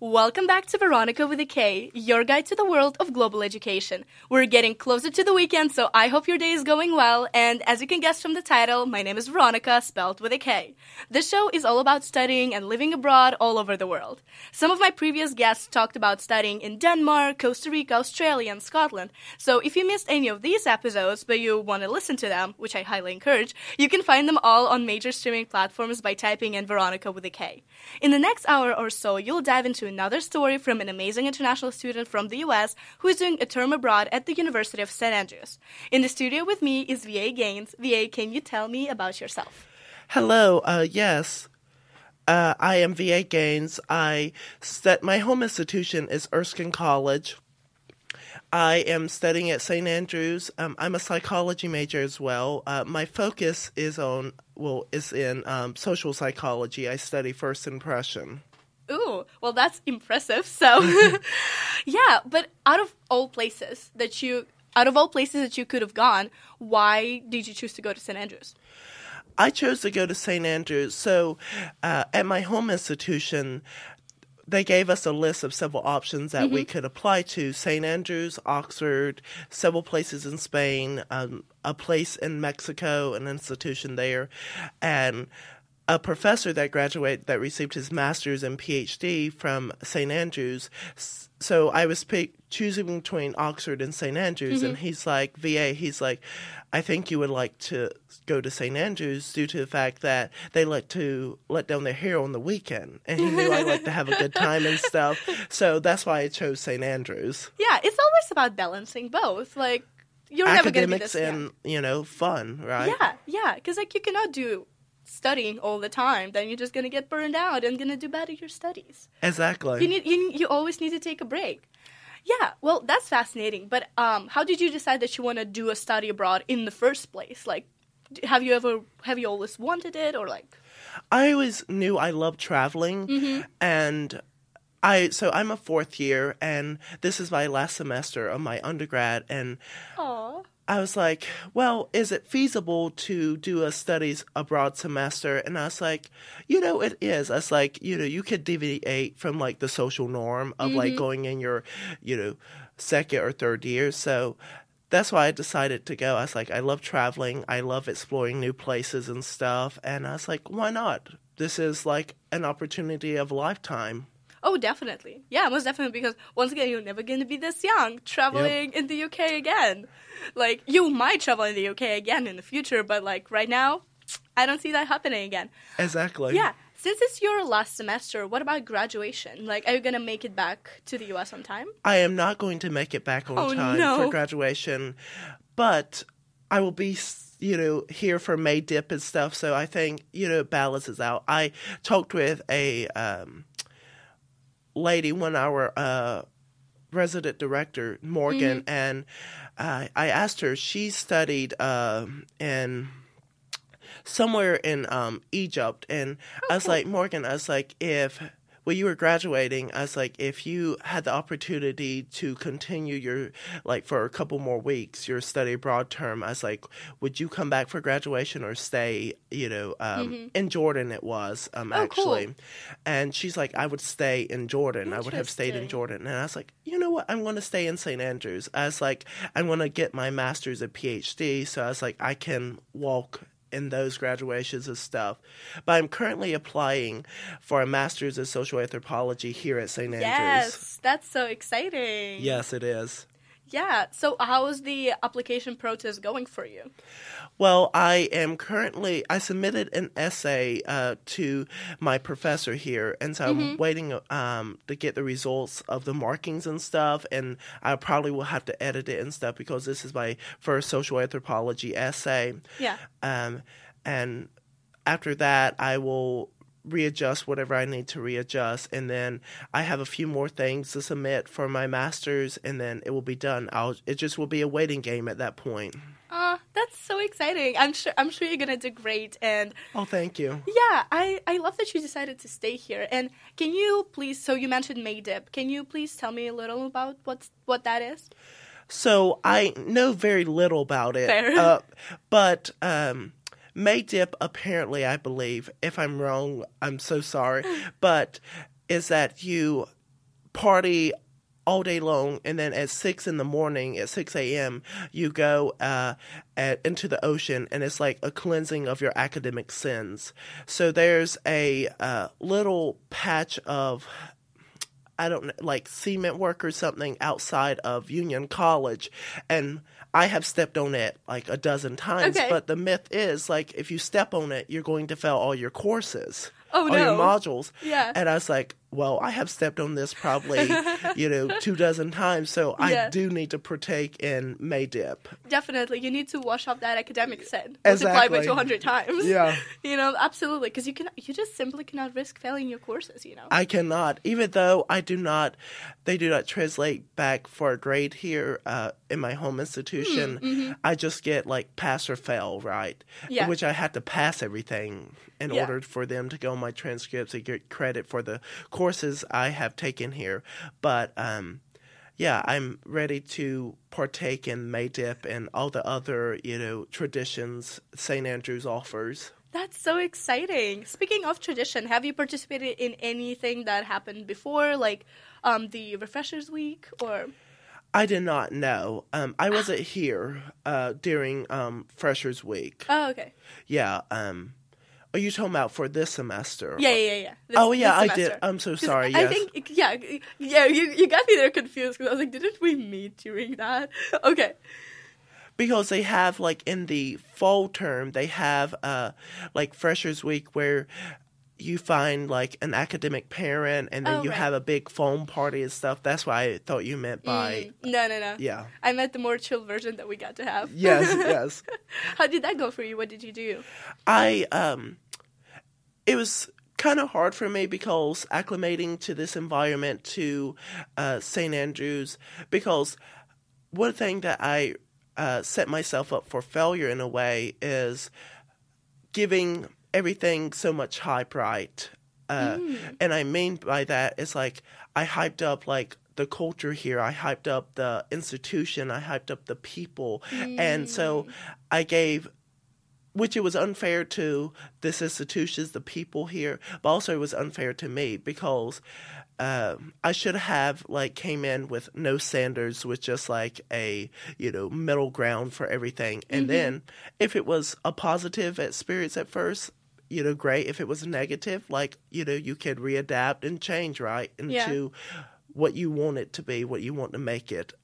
Welcome back to Veronika with a K, your guide to the world of global education. We're getting closer to the weekend, so I hope your day is going well. And as you can guess from the title, my name is Veronika, spelled with a K. This show is all about studying and living abroad all over the world. Some of my previous guests talked about studying in Denmark, Costa Rica, Australia, and Scotland. So if you missed any of these episodes, but you want to listen to them, which I highly encourage, you can find them all on major streaming platforms by typing in Veronika with a K. In the next hour or so, you'll dive into another story from an amazing international student from the US who is doing a term abroad at the University of St. Andrews. In the studio with me is VA Gaines. VA, can you tell me about yourself? Hello, uh, yes. Uh, I am VA Gaines. I st- my home institution is Erskine College. I am studying at St. Andrews. Um, I'm a psychology major as well. Uh, my focus is on well is in um, social psychology. I study first impression. Ooh, well, that's impressive. So, yeah, but out of all places that you, out of all places that you could have gone, why did you choose to go to St. Andrews? I chose to go to St. Andrews. So, uh, at my home institution, they gave us a list of several options that mm-hmm. we could apply to St. Andrews, Oxford, several places in Spain, um, a place in Mexico, an institution there. And a professor that graduated that received his master's and PhD from St. Andrews. So I was pick, choosing between Oxford and St. Andrews, mm-hmm. and he's like, VA, he's like, I think you would like to go to St. Andrews due to the fact that they like to let down their hair on the weekend. And he knew I like to have a good time and stuff. So that's why I chose St. Andrews. Yeah, it's always about balancing both. Like, you're never going to be this and, you know, fun, right? Yeah, yeah. Because, like, you cannot do studying all the time, then you're just gonna get burned out and gonna do bad at your studies. Exactly. You need you, you always need to take a break. Yeah, well, that's fascinating. But um, how did you decide that you want to do a study abroad in the first place? Like, have you ever have you always wanted it or like? I always knew I loved traveling, mm-hmm. and I so I'm a fourth year, and this is my last semester of my undergrad, and. Aww. I was like, well, is it feasible to do a studies abroad semester? And I was like, you know, it is. I was like, you know, you could deviate from like the social norm of mm-hmm. like going in your, you know, second or third year. So that's why I decided to go. I was like, I love traveling. I love exploring new places and stuff. And I was like, why not? This is like an opportunity of a lifetime. Oh, definitely. Yeah, most definitely. Because once again, you're never going to be this young traveling yep. in the UK again. Like, you might travel in the UK again in the future, but like right now, I don't see that happening again. Exactly. Yeah. Since it's your last semester, what about graduation? Like, are you going to make it back to the US on time? I am not going to make it back on oh, time no. for graduation, but I will be you know, here for May Dip and stuff. So I think, you know, it balances out. I talked with a um, lady, one our uh, resident director, Morgan, mm-hmm. and uh, I asked her. She studied uh, in somewhere in um, Egypt, and oh, I was cool. like, Morgan, I was like, if when you were graduating, I was like, if you had the opportunity to continue your, like, for a couple more weeks, your study abroad term, I was like, would you come back for graduation or stay, you know, um, mm-hmm. in Jordan it was, um, oh, actually. Cool. And she's like, I would stay in Jordan. I would have stayed in Jordan. And I was like, you know what? I'm going to stay in St. Andrews. I was like, I'm going to get my master's and PhD. So I was like, I can walk in those graduations and stuff. But I'm currently applying for a master's in social anthropology here at St. Andrews. Yes, that's so exciting. Yes, it is. Yeah. So, how is the application process going for you? Well, I am currently, I submitted an essay uh, to my professor here, and so mm-hmm. I'm waiting um, to get the results of the markings and stuff, and I probably will have to edit it and stuff because this is my first social anthropology essay. Yeah. Um, and after that, I will readjust whatever I need to readjust, and then I have a few more things to submit for my masters, and then it will be done. I'll it just will be a waiting game at that point. Oh, that's so exciting! I'm sure I'm sure you're gonna do great. And oh, thank you. Yeah, I I love that you decided to stay here. And can you please? So you mentioned Maydip. Can you please tell me a little about what's what that is? So I know very little about it, uh, but um, May dip, apparently, I believe, if I'm wrong, I'm so sorry, but is that you party all day long, and then at six in the morning, at six a.m., you go uh, at, into the ocean, and it's like a cleansing of your academic sins. So there's a uh, little patch of I don't know, like cement work or something outside of Union College, and I have stepped on it like a dozen times. Okay. But the myth is like if you step on it, you're going to fail all your courses, Oh, all your modules. Yeah. And I was like, well, I have stepped on this probably, you know, two dozen times, so Yeah. I do need to partake in May dip. Definitely, you need to wash off that academic sin. Multiply by Exactly. two hundred times. Yeah. you know, absolutely, because you can, you just simply cannot risk failing your courses. You know. I cannot, even though I do not, they do not translate back for a grade here uh, in my home institution. I just get like pass or fail, right? Yeah. Which I had to pass everything in Yeah. order for them to go on my transcripts and get credit for the courses I have taken here. But um, yeah, I'm ready to partake in May Dip and all the other, you know, traditions St. Andrews offers. That's so exciting. Speaking of tradition, have you participated in anything that happened before, like um, the Refreshers Week, or I did not know. Um, I wasn't here uh, during um, Freshers Week. oh, okay, Yeah. Um, are you talking about for this semester? yeah, yeah, yeah. This- Oh yeah, I did. I'm so sorry. I think yeah, yeah. You you got me there confused because I was like, didn't we meet during that? Okay. because they have like in the fall term they have uh like freshers week where you find like an academic parent and then Oh, you right. have a big foam party and stuff that's what i thought you meant by Mm, no, no, no. yeah I meant the more chill version that we got to have. yes yes How did that go for you? What did you do? i um it was kind of hard for me because acclimating to this environment to uh, st andrews because one thing that i uh, set myself up for failure in a way is giving everything so much hype right uh, and i mean by that it's like i hyped up like the culture here i hyped up the institution i hyped up the people and so i gave which it was unfair to this institution, the people here, but also it was unfair to me because uh, I should have like came in with no standards, with just like a you know middle ground for everything, and then if it was a positive at spirits at first. You know, great. If it was negative, like you know, you could readapt and change right into what you want it to be, what you want to make it.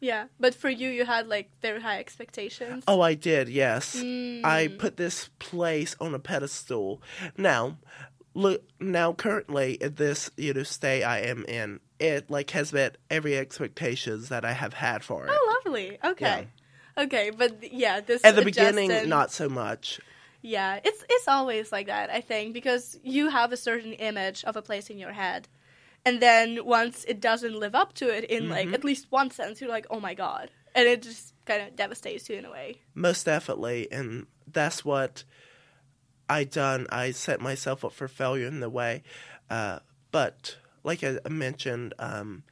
Yeah, but for you, you had like very high expectations. Oh, I did. Yes, I mm. put this place on a pedestal. Now, look. Now, currently, at this you know stay I am in, it like has met every expectations that I have had for it. Oh, lovely. Okay. Okay, but yeah, this At the beginning, not so much. Yeah, it's it's always like that, I think, because you have a certain image of a place in your head. And then once it doesn't live up to it in like at least one sense, you're like, "Oh my god." And it just kind of devastates you in a way. Most definitely, and that's what I done. I set myself up for failure in the way, uh, but like I mentioned, um,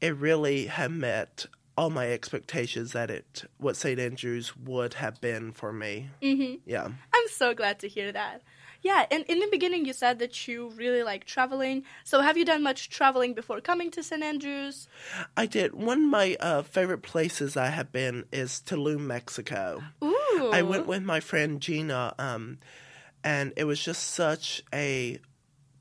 it really had met all my expectations that it what St. Andrews would have been for me. Mhm. Yeah, I'm so glad to hear that. Yeah, and in the beginning you said that you really like traveling. So have you done much traveling before coming to St. Andrews? I did. One of my uh, favorite places I have been is Tulum, Mexico. Ooh. I went with my friend Gina, um, and it was just such a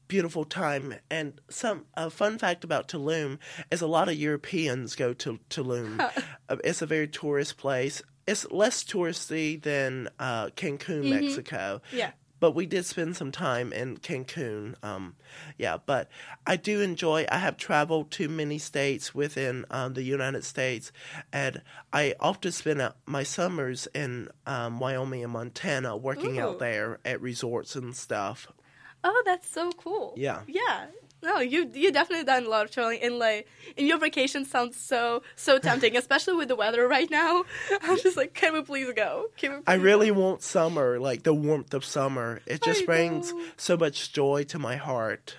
beautiful time. And some a fun fact about Tulum is a lot of Europeans go to Tulum. Uh, it's a very tourist place. It's less touristy than uh, Cancun, Mexico. Yeah. But we did spend some time in Cancun. Um, yeah, but I do enjoy. I have traveled to many states within um, the United States, and I often spend uh, my summers in um, Wyoming and Montana working Ooh. out there at resorts and stuff. Oh, that's so cool. Yeah. Yeah. No, you you definitely done a lot of traveling and like and your vacation sounds so so tempting, especially with the weather right now. I'm just like, can we please go? Can we I really go? want summer, like the warmth of summer. It just I brings know. so much joy to my heart.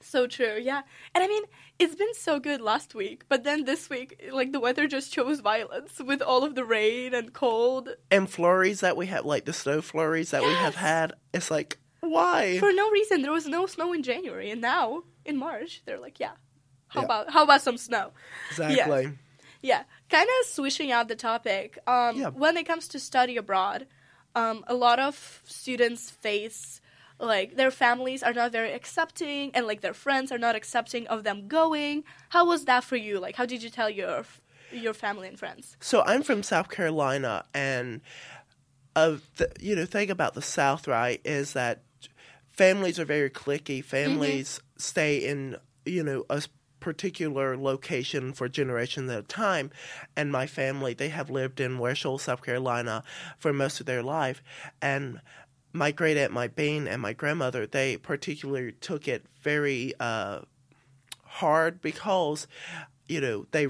So true, yeah. And I mean, it's been so good last week, but then this week, like the weather just chose violence with all of the rain and cold And flurries that we have, like the snow flurries that we have had, it's like, why? for no reason. There was no snow in January, and now in March, they're like, yeah, How Yeah. about how about some snow? Exactly. Yeah, kind of switching out the topic. Um, Yeah. When it comes to study abroad, um, a lot of students face like their families are not very accepting, and like their friends are not accepting of them going. How was that for you? Like, how did you tell your your family and friends? So I'm from South Carolina, and of the you know thing about the South, right, is that families are very clicky. Families stay in you know a particular location for generations at a time, and my family they have lived in Shoals, South Carolina, for most of their life, and my great aunt, my Bean, and my grandmother they particularly took it very. Uh, hard because you know they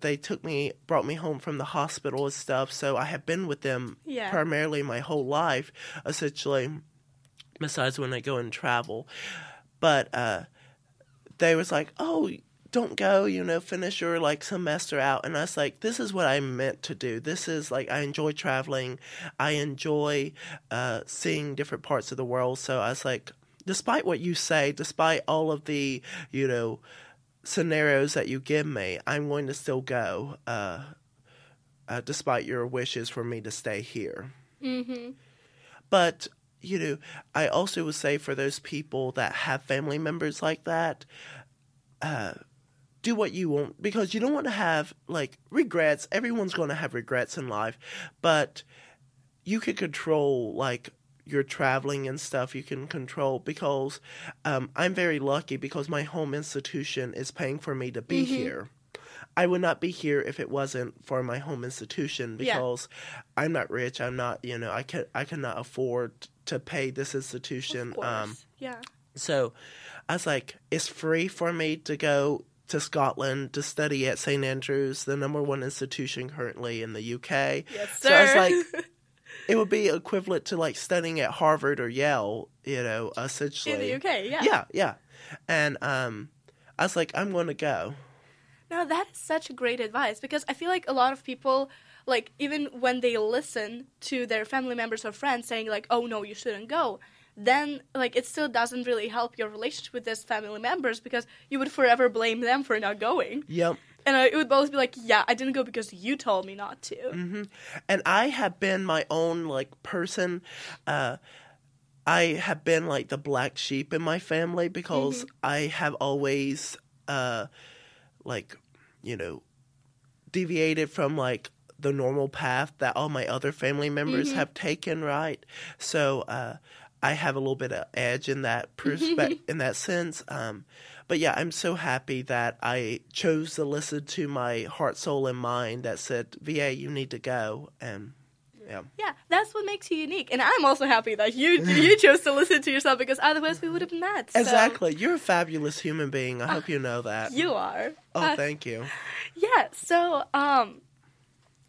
they took me brought me home from the hospital and stuff so i have been with them Yeah. primarily my whole life essentially besides when i go and travel. But uh they was like oh don't go you know finish your like semester out. And i was like this is what i meant to do. This is like i enjoy traveling. I enjoy uh seeing different parts of the world. So i was like despite what you say despite all of the you know scenarios that you give me i'm going to still go uh, uh despite your wishes for me to stay here. Mm-hmm. but you know, I also would say for those people that have family members like that, uh, do what you want because you don't want to have like regrets. Everyone's going to have regrets in life, but you can control like your traveling and stuff. You can control because um, I'm very lucky because my home institution is paying for me to be here. I would not be here if it wasn't for my home institution Yeah. because I'm not rich. I'm not, you know, I can I cannot afford to pay this institution. Um, yeah. so I was like, it's free for me to go to Scotland to study at St Andrews, the number one institution currently in the UK. Yes, sir. So I was like, it would be equivalent to like studying at Harvard or Yale, you know, essentially. in the UK, yeah. Yeah, yeah. And um, I was like, I'm going to go. No, that is such great advice because I feel like a lot of people, like, even when they listen to their family members or friends saying, like, oh no, you shouldn't go, then, like, it still doesn't really help your relationship with these family members because you would forever blame them for not going. Yep. And I, it would always be like, yeah, I didn't go because you told me not to. Mm-hmm. and I have been my own like person. Uh, I have been like the black sheep in my family because I have always, uh, like, you know, deviated from like the normal path that all my other family members have taken. Right, so uh, I have a little bit of edge in that perspective, in that sense. Um, but yeah, I'm so happy that I chose to listen to my heart, soul, and mind that said, "Va, you need to go." And yeah, Yeah, that's what makes you unique. And I'm also happy that you you chose to listen to yourself because otherwise we would have met. so- exactly. You're a fabulous human being. I hope you know that. You are. oh, Uh, thank you. Yeah, so um,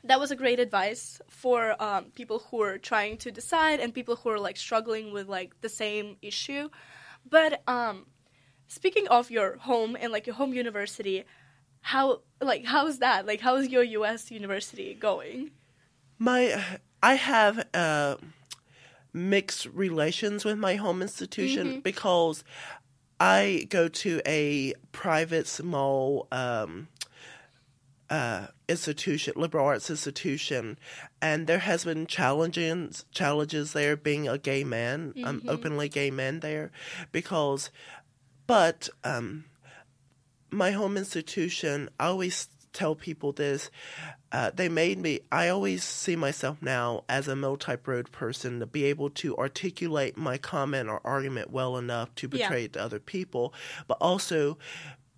that was a great advice for um, people who are trying to decide and people who are like struggling with like the same issue. But um, speaking of your home and like your home university, how like how's that? Like how's your U.S. university going? My, I have uh, mixed relations with my home institution because I go to a private small um, uh, institution, liberal arts institution, and there has been challenges challenges there being a gay man, um, openly gay man there, because, but um, my home institution, I always tell people this. Uh, they made me. I always see myself now as a middle type road person to be able to articulate my comment or argument well enough to Yeah. betray it to other people, but also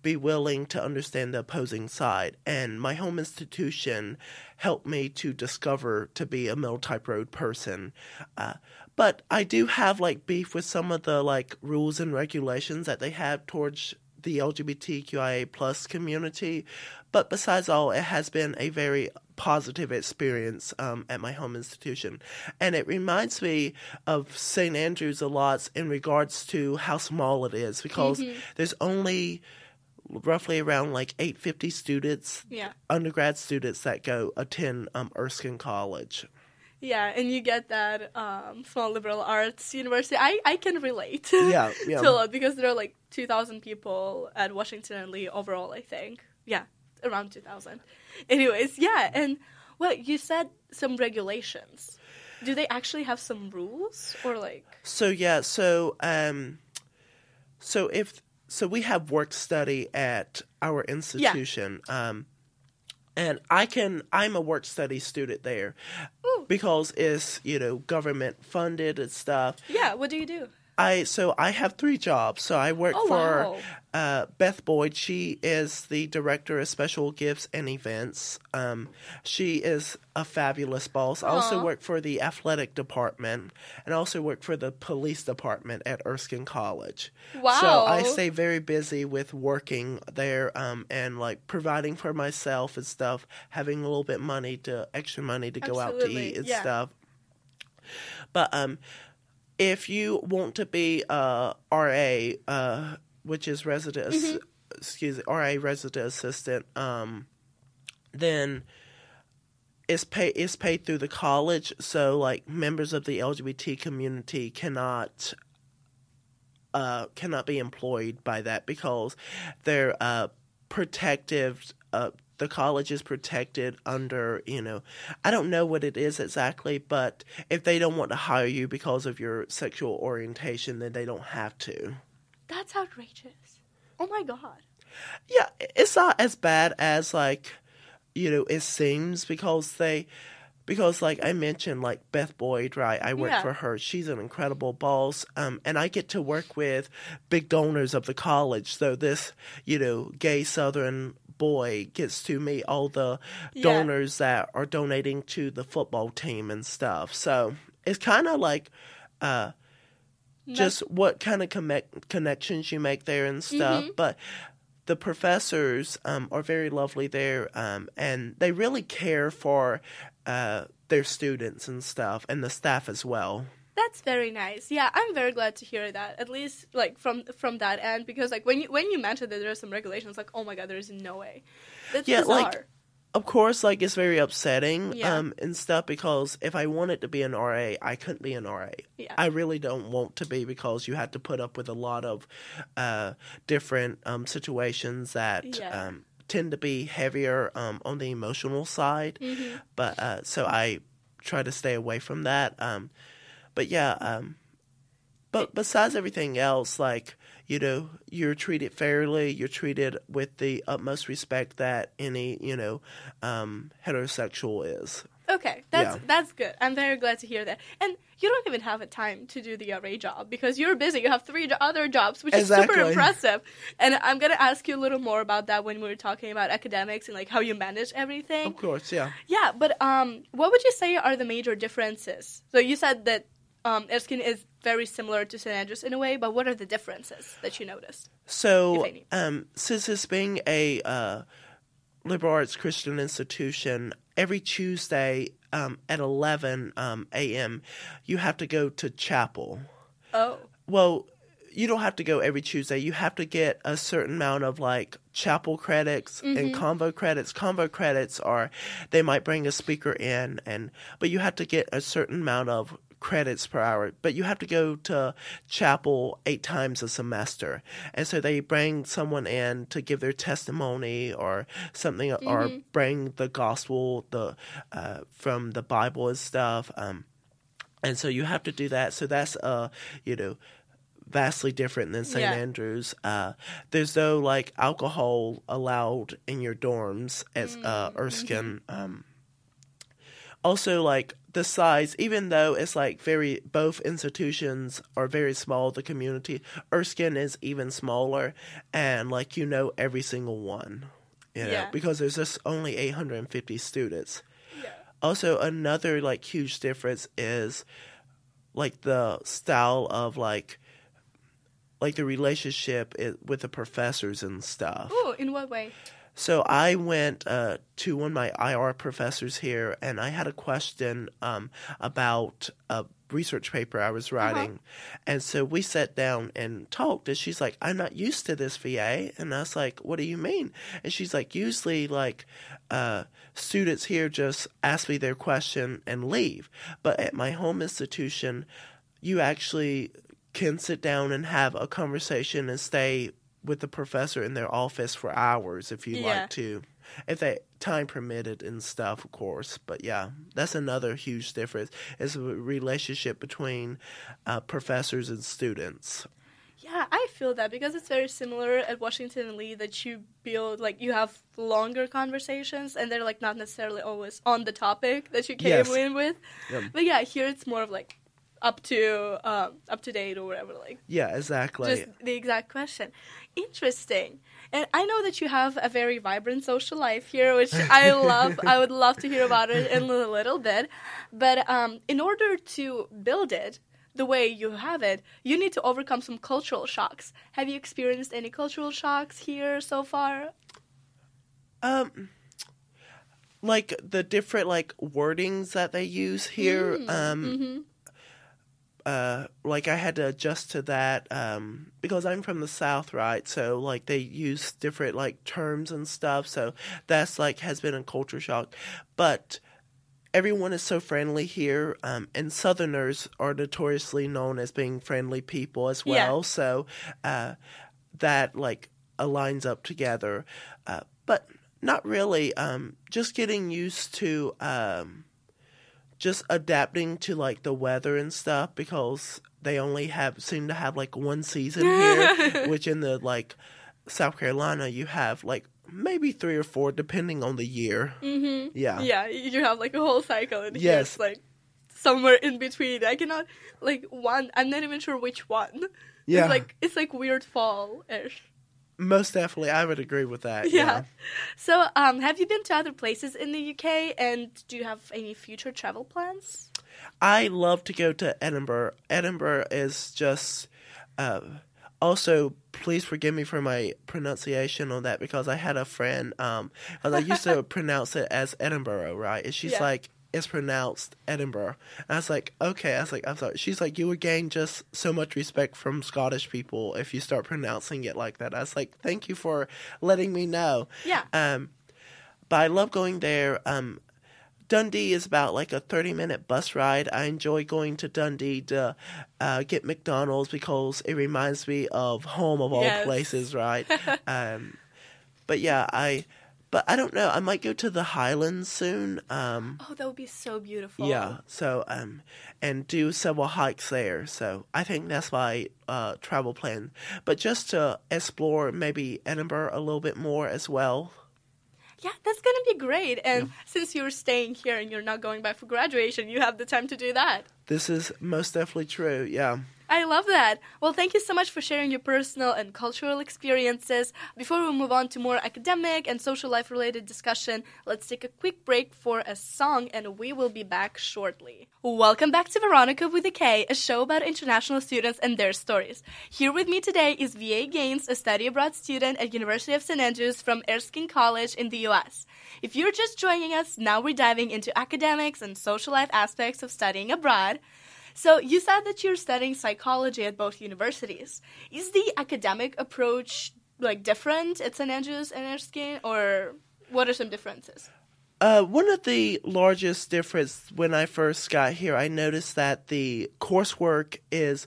be willing to understand the opposing side. And my home institution helped me to discover to be a middle type road person. Uh, but I do have like beef with some of the like rules and regulations that they have towards the LGBTQIA plus community. But besides all, it has been a very positive experience um, at my home institution. And it reminds me of St. Andrews a lot in regards to how small it is because there's only roughly around like 850 students, Yeah. undergrad students that go attend um, Erskine College. Yeah, and you get that um, small liberal arts university. I, I can relate. Yeah, yeah. to a lot because there are like 2,000 people at Washington and Lee overall, I think. Yeah, around 2,000. Anyways, yeah, and well, you said some regulations. Do they actually have some rules or like? So yeah, so um, so if so, we have work study at our institution. Um, and I can I'm a work study student there Ooh. because it's you know government funded and stuff. Yeah, what do you do? I so I have three jobs. So I work Oh, for wow. Uh, Beth Boyd. She is the director of special gifts and events. Um, she is a fabulous boss. I also work for the athletic department and also work for the police department at Erskine College. Wow. So I stay very busy with working there um, and like providing for myself and stuff, having a little bit money to extra money to go out to eat and yeah. stuff. But um, if you want to be a RA, uh, which is resident, Mm-hmm. excuse me, RA resident assistant, um, then it's pay it's paid through the college. So like members of the LGBT community cannot uh, cannot be employed by that because they're uh, protective. Uh, the college is protected under, you know, I don't know what it is exactly, but if they don't want to hire you because of your sexual orientation, then they don't have to. That's outrageous. Oh my god. Yeah, it's not as bad as like, you know, it seems because they, because like I mentioned, like Beth Boyd, right? I work Yeah. for her. She's an incredible boss, um, and I get to work with big donors of the college. So this, you know, gay Southern boy gets to meet all the Yeah. donors that are donating to the football team and stuff. So it's kind of like. Uh, just what kind of connect- connections you make there and stuff. Mm-hmm. But the professors um, are very lovely there, um, and they really care for uh, their students and stuff, and the staff as well. That's very nice. Yeah, I'm very glad to hear that. At least like from from that end, because like when you when you mentioned that there are some regulations, like oh my god, there is no way. That's Yeah, bizarre. like, Of course, like it's very upsetting Yeah. um, and stuff because if I wanted to be an RA, I couldn't be an RA. Yeah. I really don't want to be because you had to put up with a lot of uh, different um, situations that Yeah. um, tend to be heavier um, on the emotional side. Mm-hmm. But uh, so I try to stay away from that. Um, but yeah, um, but besides everything else, like you know, you're treated fairly. You're treated with the utmost respect that any you know um, heterosexual is. Okay, that's Yeah. that's good. I'm very glad to hear that. And you don't even have a time to do the RA job because you're busy. You have three jo- other jobs, which is super impressive. And I'm gonna ask you a little more about that when we were talking about academics and like how you manage everything. Of course, yeah. Yeah, but um, what would you say are the major differences? So you said that um, Erskine is very similar to St. Andrews in a way, but what are the differences that you noticed? So, um, since it's being a uh, liberal arts Christian institution, every Tuesday um, at 11 um, a.m., you have to go to chapel. Oh, Well, you don't have to go every Tuesday. You have to get a certain amount of like chapel credits and convo credits. Convo credits are they might bring a speaker in and but you have to get a certain amount of credits per hour. But you have to go to chapel eight times a semester. And so they bring someone in to give their testimony or something or bring the gospel the uh, from the Bible and stuff. Um and so you have to do that. So that's uh, you know, vastly different than St. Yeah. Andrews. Uh, there's no like alcohol allowed in your dorms at uh, Erskine. Um, also, like the size, even though it's like very, both institutions are very small. The community Erskine is even smaller, and like you know every single one. You know, Yeah. because there's just only 850 students. yeah. Also, another like huge difference is like the style of like like the relationship with the professors and stuff. Oh, in what way? So I went uh, to one of my IR professors here, and I had a question um, about a research paper I was writing, and so we sat down and talked. And she's like, "I'm not used to this, VA," and I was like, "What do you mean?" And she's like, "Usually, like uh, students here just ask me their question and leave, but at my home institution, you actually." can sit down and have a conversation and stay with the professor in their office for hours if you Yeah. like to if they time permitted and stuff of course but yeah that's another huge difference is the relationship between uh, professors and students Yeah, I feel that because it's very similar at Washington and Lee that you build like you have longer conversations and they're like not necessarily always on the topic that you came Yes. in with. Yep. But yeah, here it's more of like up to um, up to date or whatever, like yeah exactly just the exact question. Interesting. And I know that you have a very vibrant social life here, which I love. I would love to hear about it in a little bit. But um, in order to build it the way you have it, you need to overcome some cultural shocks. Have you experienced any cultural shocks here so far? um like the different like wordings that they use here um Mm-hmm. Uh like I had to adjust to that um because I'm from the south right? So like they use different like terms and stuff. So that's like has been a culture shock. But everyone is so friendly here um and southerners are notoriously known as being friendly people as Yeah. well. So uh that like aligns up together. Uh but not really um just getting used to um just adapting to like the weather and stuff because they only have seem to have like one season here which in the like south carolina you have like maybe three or four depending on the year Mm-hmm. yeah Yeah, you have like a whole cycle, and here Yes. it's like somewhere in between. I cannot like one. I'm not even sure which one. Yeah. It's like it's like weird fall ish. Most definitely i would agree with that Yeah. So, um, have you been to other places in the UK, and do you have any future travel plans? I love to go to Edinburgh. Edinburgh is just. Uh, also, please forgive me for my pronunciation on that because I had a friend. Um, I used to pronounce it as Edinburgh, right? And she's Yeah. like, "It's pronounced Edinburgh." And I was like, "Okay." I was like, "I'm sorry." She's like, "You would gain just so much respect from Scottish people if you start pronouncing it like that." I was like, "Thank you for letting me know." Yeah. Um, but I love going there. Um, Dundee is about like a 30 minute bus ride. I enjoy going to Dundee to uh, get McDonald's because it reminds me of home of all Yes. places, right? um, but yeah, I. But I don't know. I might go to the Highlands soon. Um, Oh, that would be so beautiful. yeah. So um, and do several hikes there. So I think that's my uh travel plan. But just to explore maybe Edinburgh a little bit more as well. Yeah, that's gonna be great. And since you're staying here and you're not going back for graduation, you have the time to do that. This is most definitely true. Yeah. I love that. Well, thank you so much for sharing your personal and cultural experiences. Before we move on to more academic and social life related discussion, let's take a quick break for a song and we will be back shortly. Welcome back to Veronika with a K, a show about international students and their stories. Here with me today is V.A. Gaines, a study abroad student at University of St. Andrews from Erskine College in the US. If you're just joining us, now we're diving into academics and social life aspects of studying abroad. So you said that you're studying psychology at both universities. Is the academic approach like different at St. Andrews and Erskine, or what are some differences? Uh, one of the largest difference when I first got here, I noticed that the coursework is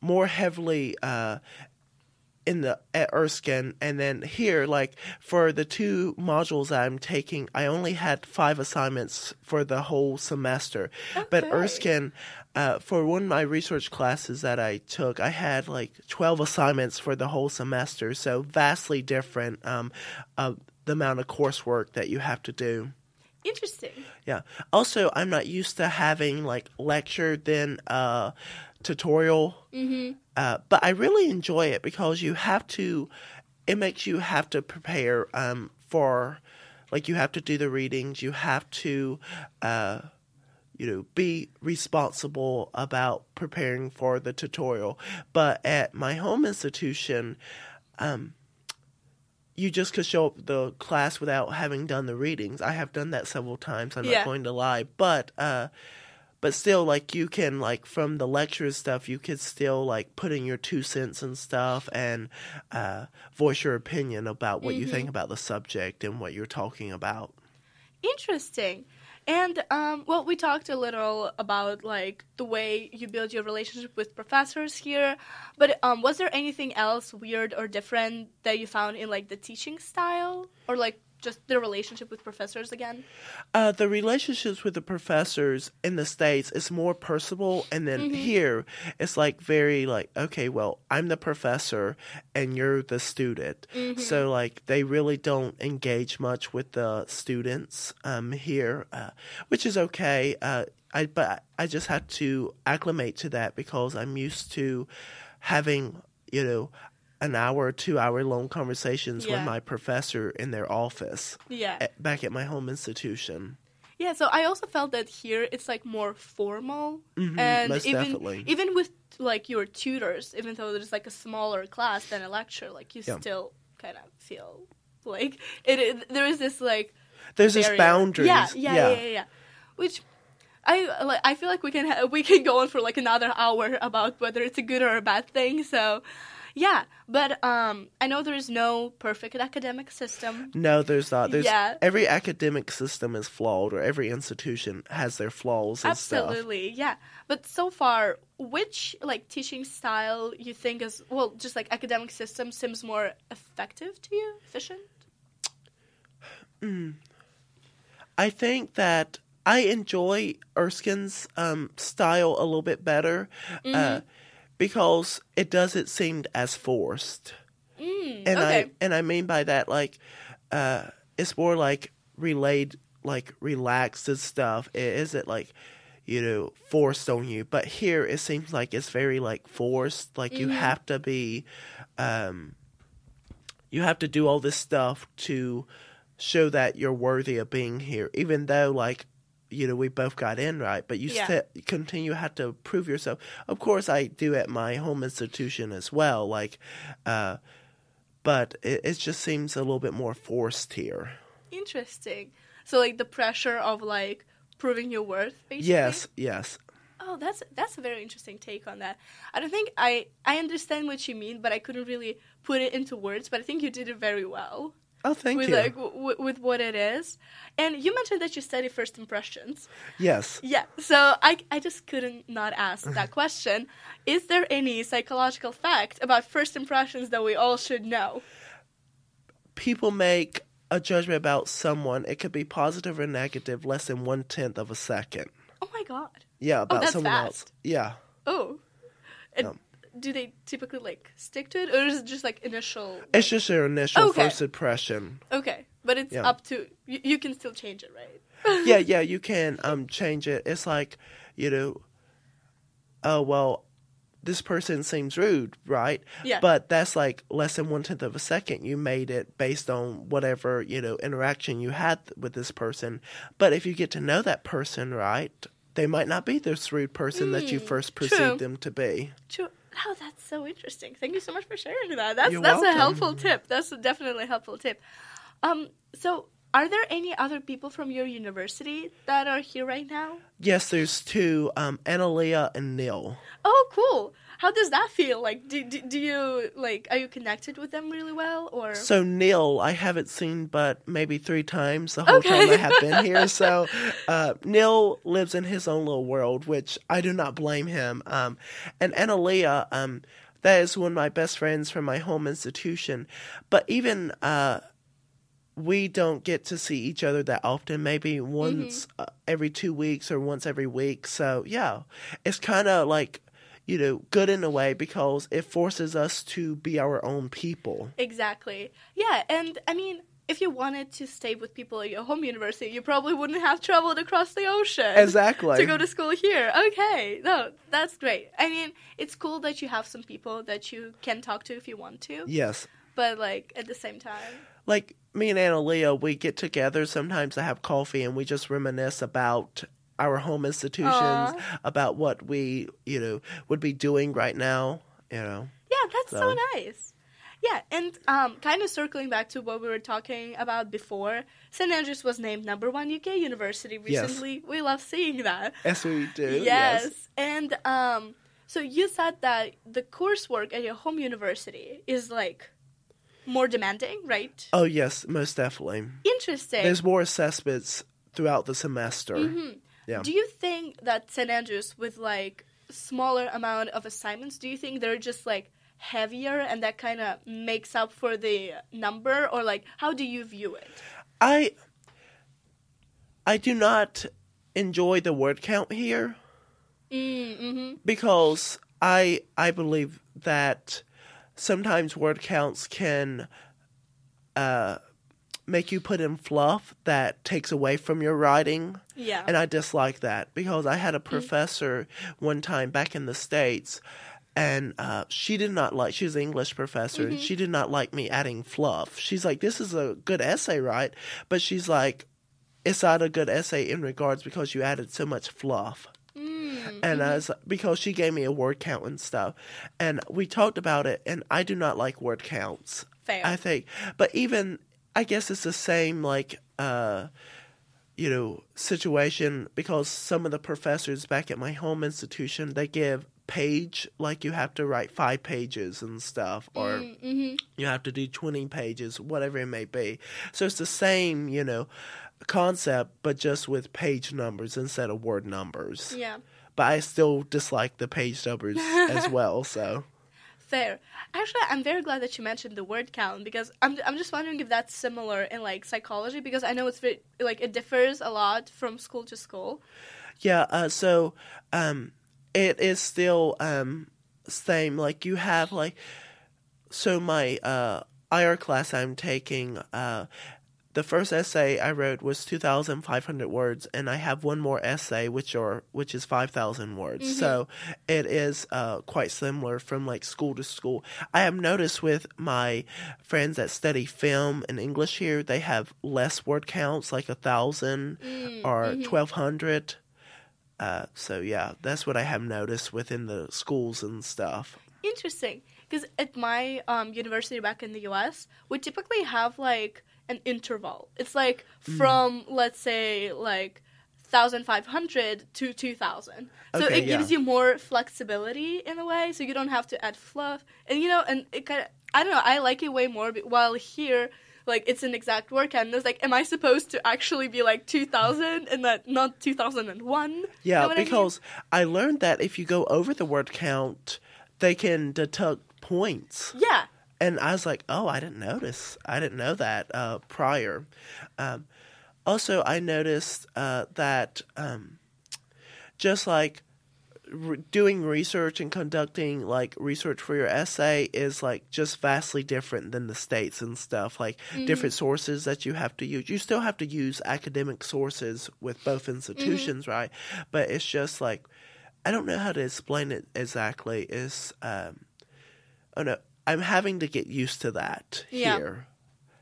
more heavily uh, in the at Erskine, and then here, like for the two modules I'm taking, I only had five assignments for the whole semester. But Erskine, uh, for one of my research classes that I took, I had like twelve assignments for the whole semester. So vastly different. Um, uh, the amount of coursework that you have to do. Interesting. Yeah. Also, I'm not used to having like lecture then uh tutorial. Mm-hmm. Uh, but I really enjoy it because you have to. It makes you have to prepare um for, like you have to do the readings. You have to, uh, you know, be responsible about preparing for the tutorial. But at my home institution, um, you just could show up the class without having done the readings. I have done that several times. I'm Yeah. not going to lie, but uh, but still, like you can like from the lecture stuff, you could still like put in your two cents and stuff and uh, voice your opinion about what you think about the subject and what you're talking about. Interesting. And um, well, we talked a little about like the way you build your relationship with professors here, but um, was there anything else weird or different that you found in like the teaching style? Or like just the relationship with professors again? Uh, the relationships with the professors in the states is more personal, and then here it's like very like okay, well, I'm the professor and you're the student, so like they really don't engage much with the students um, here, uh, which is okay. Uh, I but I just had to acclimate to that because I'm used to having you know an hour or two hour long conversations Yeah. with my professor in their office Yeah. at, back at my home institution. Yeah, so I also felt that here it's like more formal, and Mm-hmm, most even definitely. even with like your tutors, even though there's like a smaller class than a lecture, like you Yeah. still kind of feel like it, it. There is this like There's this barrier. boundaries. Yeah, yeah, yeah, yeah, yeah. Which I like. I feel like we can ha- we can go on for like another hour about whether it's a good or a bad thing. So, yeah. But um, I know there is no perfect academic system. No, there's not. There's Yeah. every academic system is flawed, or every institution has their flaws and stuff. Absolutely, yeah. But so far, which like teaching style you think is well, just like academic system seems more effective to you, efficient? I think that I enjoy Erskine's um, style a little bit better Mm-hmm. uh, because it doesn't seem as forced. Mm, and okay. I and I mean by that like uh, it's more like relayed, like relaxed and stuff. It isn't like you know forced on you. But here it seems like it's very like forced. Like you have to be, um, you have to do all this stuff to show that you're worthy of being here, even though like. You know, we both got in right, but you Yeah. still continue have to prove yourself. Of course, I do at my home institution as well. Like, uh, but it, it just seems a little bit more forced here. Interesting. So like the pressure of like proving your worth, basically. Yes, yes. Oh, that's that's a very interesting take on that. I don't think I I understand what you mean, but I couldn't really put it into words. But I think you did it very well Oh, thank with you. like w- with what it is. And you mentioned that you study first impressions. yes. Yeah, so I, I just couldn't not ask that question. Is there any psychological fact about first impressions that we all should know? People make a judgment about someone. It could be positive or negative, less than one tenth of a second. Oh my god. Yeah, about that's someone else. Yeah. Oh. Um, do they typically like stick to it or is it just like initial It's just your initial Okay. first impression. Okay, but it's Yeah. up to you, you can still change it, right? yeah, yeah, you can um change it. It's like, you know, oh well, this person seems rude, right? Yeah. But that's like less than one tenth of a second. You made it based on whatever you know interaction you had with this person. But if you get to know that person, right, they might not be this rude person that you first perceived true. them to be. True. Oh, that's so interesting. Thank you so much for sharing that. That's You're that's a helpful tip. That's a definitely a helpful tip. Um, so are there any other people from your university that are here right now? Yes, there's two, um, Analia and Neil. Oh, cool. How does that feel? Like, do, do, do you like? Are you connected with them really well, or? So Neil, I haven't seen but maybe three times the whole Okay. time I have been here. So uh, Neil lives in his own little world, which I do not blame him. Um, and Analia, um, that is one of my best friends from my home institution. But even uh, we don't get to see each other that often. Maybe once uh, every two weeks or once every week. So yeah, it's kind of like. You know, good in a way because it forces us to be our own people. Exactly. Yeah, and I mean, if you wanted to stay with people at your home university, you probably wouldn't have traveled across the ocean. Exactly. To go to school here. Okay. No, that's great. I mean, it's cool that you have some people that you can talk to if you want to, Yes. But like at the same time. Like me and Analia, we get together sometimes to have coffee and we just reminisce about our home institutions, Aw. about what we, you know, would be doing right now, you know. Yeah, that's so, So- nice. Yeah, and um, kind of circling back to what we were talking about before, St. Andrews was named number one UK university Yes. recently. We love seeing that. As we do. yes. And um, so you said that the coursework at your home university is like more demanding, right? Oh yes, most definitely. Interesting. There's more assessments throughout the semester. Yeah. Do you think that St. Andrews, with like smaller amount of assignments, do you think they're just like heavier and that kind of makes up for the number, or like how do you view it? I I do not enjoy the word count here Mm-hmm. because I I believe that sometimes word counts can uh, make you put in fluff that takes away from your writing. Yeah. And I dislike that because I had a professor one time back in the States and uh, she did not like, she was an English professor and she did not like me adding fluff. She's like, this is a good essay, right? But she's like, it's not a good essay in regards because you added so much fluff. Mm-hmm. And I mm-hmm. was because she gave me a word count and stuff, and we talked about it. And I do not like word counts. Fair. I think, but even I guess it's the same like uh, you know situation because some of the professors back at my home institution they give page like you have to write five pages and stuff mm, or mm-hmm. you have to do 20 pages whatever it may be so it's the same you know concept but just with page numbers instead of word numbers yeah. But i still dislike the page numbers as well so Fair. Actually, I'm very glad that you mentioned the word count because I'm I'm just wondering if that's similar in like psychology because I know it's very like it differs a lot from school to school. Yeah, uh, so um, it is still um, same. Like you have like, so my uh, IR class I'm taking. Uh, the first essay I wrote was two thousand five hundred words, and I have one more essay which are which is five thousand words. So it is uh, quite similar from like school to school. I have noticed with my friends that study film and English here, they have less word counts, like a thousand or twelve hundred. Uh, so yeah, that's what I have noticed within the schools and stuff. Interesting, because at my um, university back in the U.S., we typically have like an interval. It's like Mm. from let's say like thousand five hundred to two thousand. So Okay, it gives yeah. you more flexibility in a way, so you don't have to add fluff. And you know, and it kind of I don't know. I like it way more. While here. Like it's an exact word count. And it's like, am I supposed to actually be like two thousand and that not two thousand and one? Yeah, because I learned that if you go over the word count, they can deduct points. yeah, And I was like, oh, I didn't notice. I didn't know that uh, prior. Um, also, I noticed uh, that um, just like re- doing research and conducting like research for your essay is like just vastly different than the states and stuff like different sources that you have to use. You still have to use academic sources with both institutions right? But it's just like i don't know how to explain it exactly. Is um oh no i'm having to get used to that Yeah. here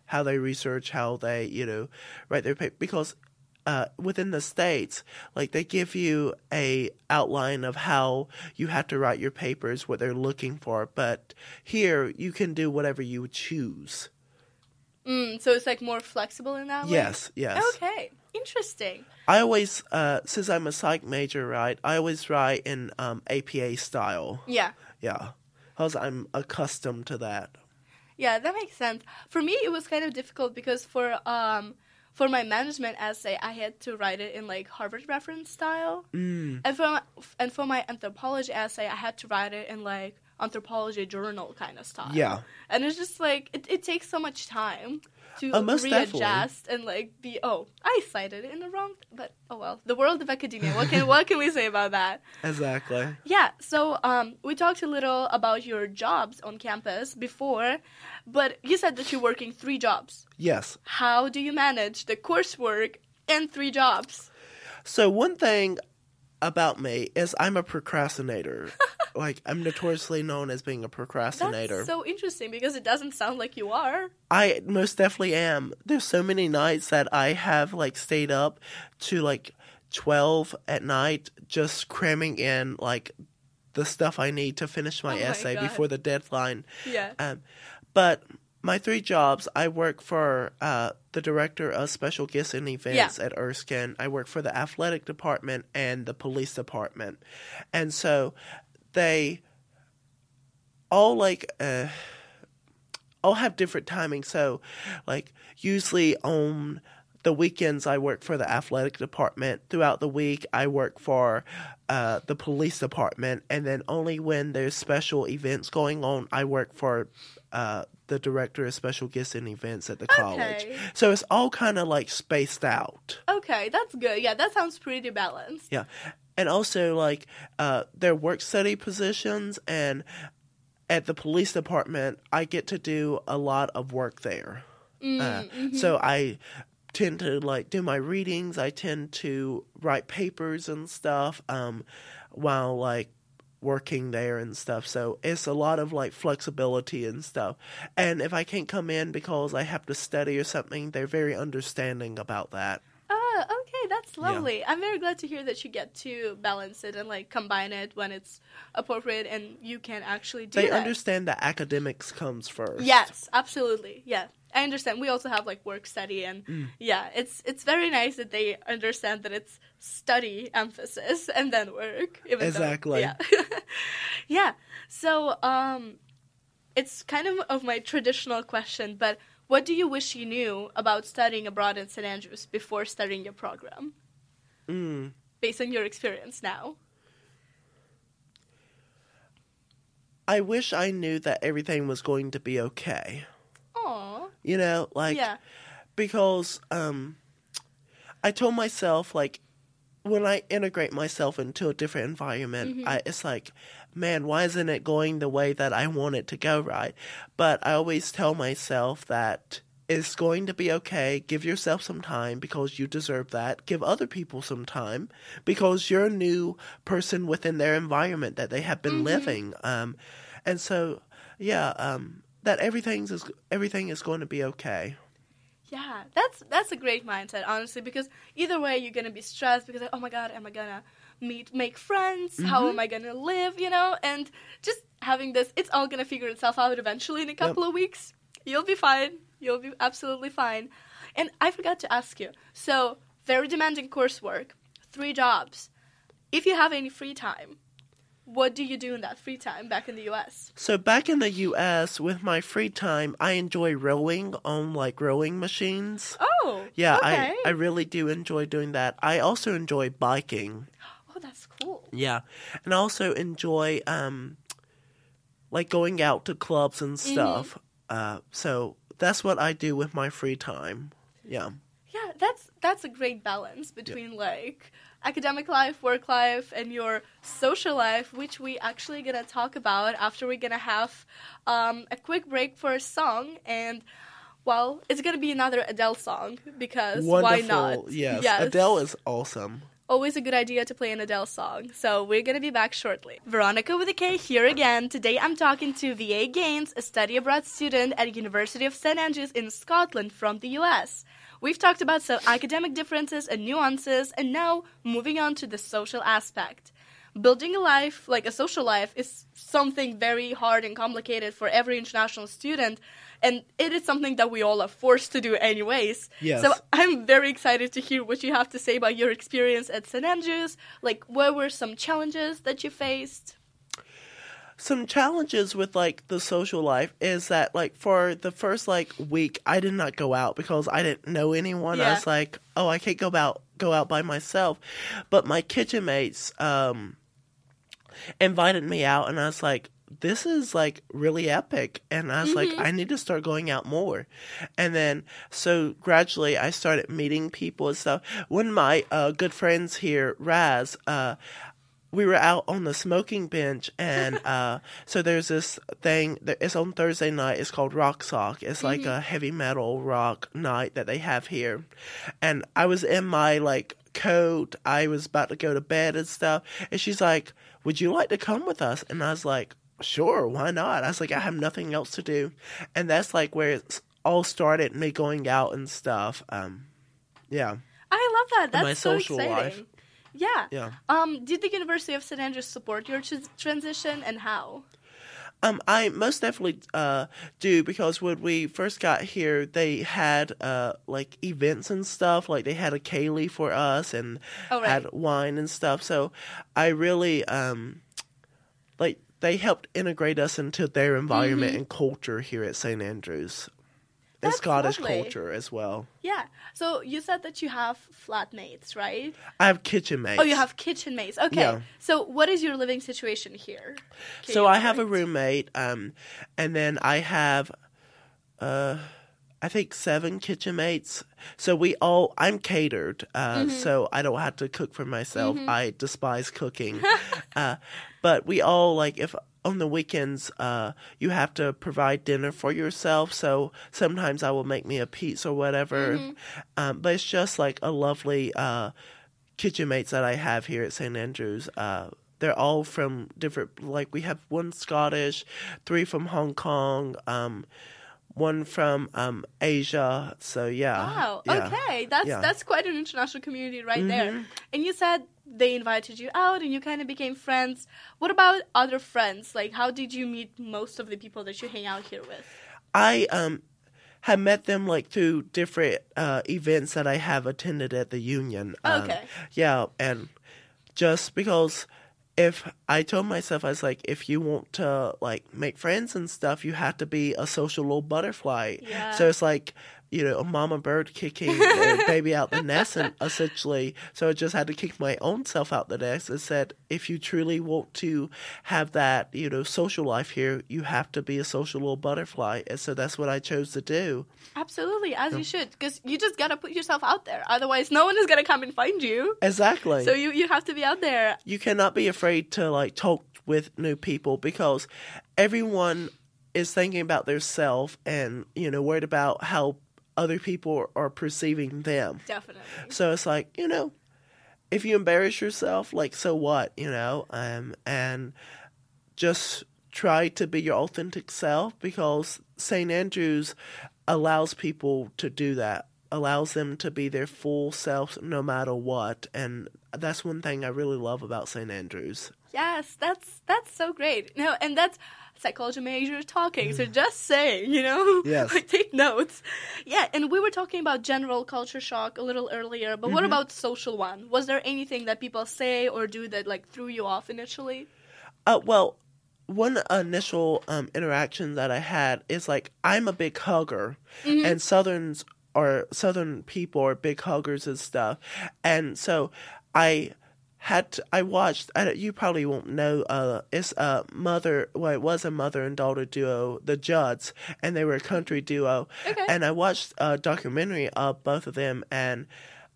how they research how they you know write their paper because uh, within the states, like they give you a outline of how you have to write your papers, what they're looking for. But here, you can do whatever you choose. mm, so it's like more flexible in that way. Yes, yes. Okay, interesting. I always, uh, since I'm a psych major, right? I always write in um, APA style. Yeah. Yeah, because I'm accustomed to that. Yeah, that makes sense. For me, it was kind of difficult because for um for my management essay, I had to write it in like Harvard reference style, Mm. and for my, and for my anthropology essay, I had to write it in like anthropology journal kind of style. Yeah. and it's just like it, it takes so much time to Oh, most definitely. readjust and like be oh I cited it in the wrong, but oh well, the world of academia. What can what can we say about that? Exactly. Yeah, so um, we talked a little about your jobs on campus before, but you said that you're working three jobs. Yes. How do you manage the coursework and three jobs? So one thing about me is I'm a procrastinator. like I'm notoriously known as being a procrastinator. That's so interesting because it doesn't sound like you are. I most definitely am. There's so many nights that I have like stayed up to like 12 at night just cramming in like the stuff I need to finish my Oh my essay God. before the deadline. Yeah. Um, but my three jobs, I work for uh, the director of special gifts and events at Erskine. I work for the athletic department and the police department, and so they all like uh, all have different timings. So, like usually on the weekends I work for the athletic department. Throughout the week, I work for uh, the police department, and then only when there's special events going on, I work for uh, the director of special gifts and events at the college. Okay. So it's all kind of like spaced out. Okay, that's good. Yeah, that sounds pretty balanced. Yeah. And also like uh their work study positions and at the police department I get to do a lot of work there. Uh, so I tend to like do my readings, I tend to write papers and stuff um while like working there and stuff. So it's a lot of like flexibility and stuff. And if I can't come in because I have to study or something, they're very understanding about that. Okay, that's lovely. I'm very glad to hear that you get to balance it and like combine it when it's appropriate and you can actually do They that. understand that academics comes first. Yes, absolutely. Yeah. I understand. We also have like work study and Mm. yeah, it's it's very nice that they understand that it's study emphasis and then work. even though- Exactly. yeah. yeah. So um it's kind of of my traditional question, but what do you wish you knew about studying abroad in St. Andrews before starting your program? Mm. Based on your experience now. I wish I knew that everything was going to be okay. Aw. You know, like Yeah. because um I told myself like when I integrate myself into a different environment, Mm-hmm. I, it's like, man, why isn't it going the way that I want it to go right? But I always tell myself that it's going to be okay. Give yourself some time because you deserve that. Give other people some time because you're a new person within their environment that they have been Mm-hmm. living. Um, and so, yeah, um, that everything's is everything is going to be okay. Yeah, that's that's a great mindset, honestly, because either way you're gonna be stressed because like, oh my god, am I gonna meet make friends? How am mm-hmm. I gonna live? You know, and just having this, it's all gonna figure itself out eventually in a couple of weeks. You'll be fine. You'll be absolutely fine. And I forgot to ask you. So very demanding coursework, three jobs. If you have any free time, what do you do in that free time back in the U.S.? So back in the U.S., with my free time, I enjoy rowing on like rowing machines. Oh, Yeah, okay. I I really do enjoy doing that. I also enjoy biking. Oh, that's cool. Yeah, and I also enjoy um like going out to clubs and stuff. Uh, so that's what I do with my free time. Yeah. Yeah, that's that's a great balance between like academic life, work life, and your social life, which we actually gonna talk about after we're gonna have um, a quick break for a song and. Well, it's gonna be another Adele song because Wonderful. why not? Yes. Adele is awesome. Always a good idea to play an Adele song. So we're gonna be back shortly. Veronika with a K here again. Today I'm talking to VA Gaines, a study abroad student at University of St Andrews in Scotland from the US. We've talked about some academic differences and nuances, and now moving on to the social aspect. Building a life, like a social life, is something very hard and complicated for every international student, and it is something that we all are forced to do anyways. Yes. So I'm very excited to hear what you have to say about your experience at St. Andrews. Like, what were some challenges that you faced? some challenges with like the social life is that like for the first like week I did not go out because I didn't know anyone. Yeah. I was like, oh, I can't go out go out by myself. But my kitchen mates um invited me out and I was like this is like really epic. And I was like I need to start going out more. And then so gradually I started meeting people and stuff. One of my uh, good friends here, Raz, uh we were out on the smoking bench and uh so there's this thing that it's on Thursday night. It's called Rock Soc. It's like a heavy metal rock night that they have here. And I was in my like coat. I was about to go to bed and stuff. And she's like would you like to come with us? And I was like sure why not I was like I have nothing else to do and that's like where it's all started me going out and stuff um yeah I love that. That's my so social exciting. life. Yeah. yeah Um, did the University of St. Andrews support your tr- transition and how? Um, I most definitely uh, do because when we first got here, they had uh, like events and stuff. Like they had a ceilidh for us and Oh, right. had wine and stuff. So I really um, like they helped integrate us into their environment Mm-hmm. and culture here at St. Andrews. That's Scottish lovely. culture as well. Yeah. So you said that you have flatmates, right? I have kitchen mates. Oh, you have kitchen mates. Okay. Yeah. So what is your living situation here? Can So I have a roommate, um, and then I have, uh, I think seven kitchen mates. So we all, I'm catered, uh, Mm-hmm. so I don't have to cook for myself. I despise cooking, uh, but we all like if on the weekends, uh, you have to provide dinner for yourself. So sometimes I will make me a pizza or whatever. Mm-hmm. Um, but it's just like a lovely uh, kitchen mates that I have here at St. Andrews. Uh, they're all from different, like we have one Scottish, three from Hong Kong, um, one from um, Asia. So yeah. Wow. yeah. Okay. That's Yeah. Mm-hmm. that's quite an international community right there. And you said they invited you out and you kind of became friends. What about other friends? Like how did you meet most of the people that you hang out here with? I um have met them like through different uh, events that I have attended at the union. Um, Okay. Yeah, and just because if I told myself I was like, if you want to like make friends and stuff, you have to be a social little butterfly. Yeah. So it's like you know a mama bird kicking baby out the nest, and essentially. So I just had to kick my own self out the nest and said, if you truly want to have that you know social life here, you have to be a social little butterfly, and so that's what I chose to do. Absolutely, as you should, because you just gotta put yourself out there. Otherwise, no one is gonna come and find you. Exactly. So you you have to be out there. you cannot be afraid to like talk with new people because everyone is thinking about their self and you know worried about how other people are perceiving them Definitely. so it's like you know if you embarrass yourself like so what you know um and just try to be your authentic self because st andrews allows people to do that allows them to be their full selves no matter what and that's one thing i really love about st andrews Yes, that's that's so great. No, and that's psychology major talking. So just saying, you know, Yes. like take notes. Yeah, and we were talking about general culture shock a little earlier, but what about social one? Was there anything that people say or do that like threw you off initially? Uh, well, one initial um, interaction that I had is like I'm a big hugger, and Southerns are Southern people are big huggers and stuff, and so I had I watched. I, you probably won't know. Uh, it's a mother. Well, it was a mother and daughter duo, the Judds, and they were a country duo. Okay. And I watched a documentary of both of them, and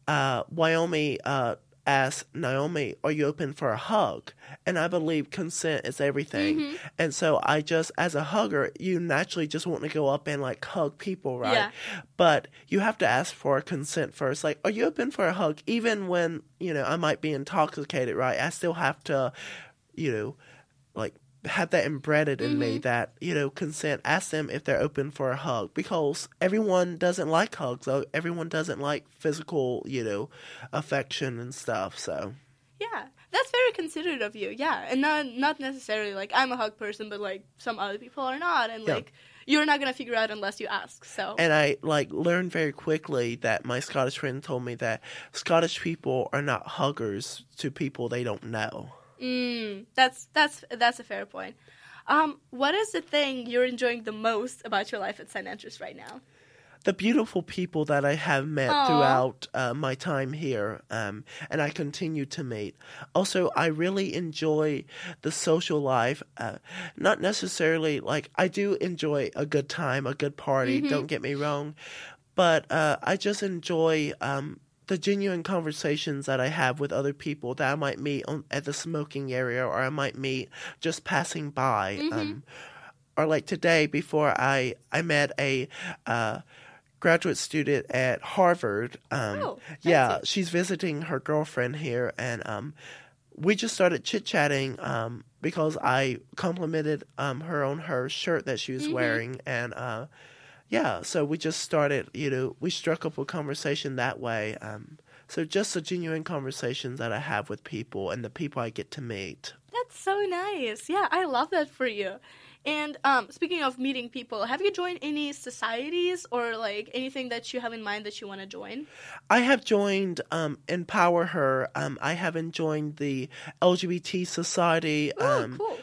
uh, Wynonna uh, asked Naomi, "Are you open for a hug?" And I believe consent is everything. Mm-hmm. And so I just, as a hugger, you naturally just want to go up and like hug people, right? Yeah. But you have to ask for consent first. Like, are you open for a hug? Even when you know I might be intoxicated, right? I still have to, you know, like have that embedded in Mm-hmm. me that you know consent ask them if they're open for a hug because everyone doesn't like hugs so everyone doesn't like physical you know affection and stuff so Yeah, that's very considerate of you. Yeah, and not not necessarily like I'm a hug person, but like some other people are not, and Yeah. like you're not gonna figure out unless you ask. So and i like learned very quickly that my scottish friend told me that scottish people are not huggers to people they don't know Mm, that's that's that's a fair point. Um, what is the thing you're enjoying the most about your life at St. Andrews right now? the beautiful people that I have met Aw. throughout uh, my time here, um, and I continue to meet. Also, I really enjoy the social life. Uh, not necessarily like I do enjoy a good time, a good party. Don't get me wrong, but uh, I just enjoy. Um, the genuine conversations that I have with other people that I might meet on, at the smoking area or I might meet just passing by. Um, or like today before I I met a uh, graduate student at Harvard. Um, Oh, yeah, fancy. she's visiting her girlfriend here, and um, we just started chit chatting um, because I complimented um, her on her shirt that she was Mm-hmm. wearing, and uh, yeah, so we just started. You know, we struck up a conversation that way. Um, so just the genuine conversations that I have with people and the people I get to meet. That's so nice. Yeah, I love that for you. And um, speaking of meeting people, have you joined any societies or like anything that you have in mind that you want to join? I have joined um, Empower Her. Um, I haven't joined the LGBT Society. Oh, Um, cool.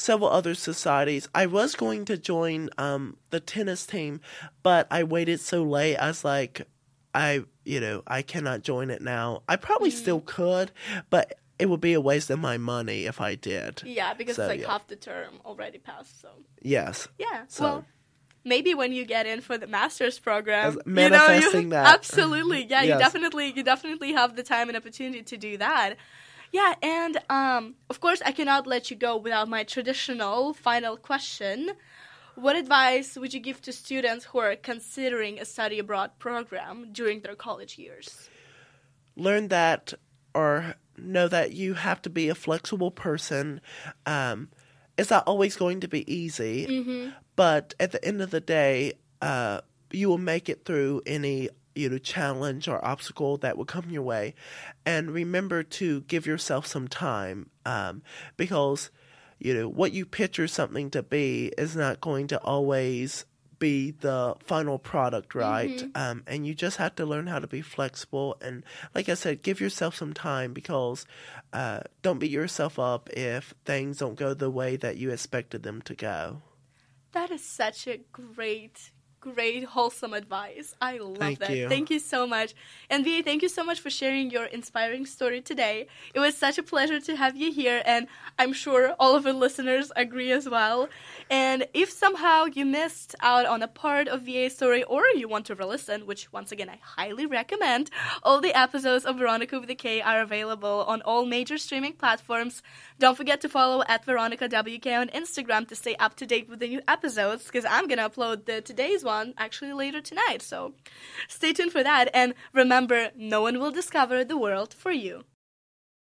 Several other societies. I was going to join um, the tennis team, but I waited so late. I was like, I, you know, I cannot join it now. I probably still could, but it would be a waste of my money if I did. Yeah, because So, it's like yeah. half the term already passed. So Yes. yeah, So- well. Maybe when you get in for the master's program, As- you know, you, manifesting that. absolutely, yeah, you definitely, you definitely have the time and opportunity to do that. Yeah, and um, of course, I cannot let you go without my traditional final question. What advice would you give to students who are considering a study abroad program during their college years? learn that or know that you have to be a flexible person. Um, it's not always going to be easy, but at the end of the day, uh, you will make it through any you know challenge or obstacle that will come your way. And remember to give yourself some time um, because you know what you picture something to be is not going to always be the final product right? Um, and you just have to learn how to be flexible. And like i said give yourself some time because uh, don't beat yourself up if things don't go the way that you expected them to go. That is such a great, great, wholesome advice. I love Thank that. you. Thank you so much. And VA, thank you so much for sharing your inspiring story today. It was such a pleasure to have you here, and I'm sure all of the listeners agree as well. And if somehow you missed out on a part of VA's story or you want to re-listen, which once again I highly recommend, all the episodes of Veronika with a K are available on all major streaming platforms. Don't forget to follow at Veronika WK on Instagram to stay up to date with the new episodes because I'm gonna upload the today's one actually later tonight. So stay tuned for that and remember no one will discover the world for you.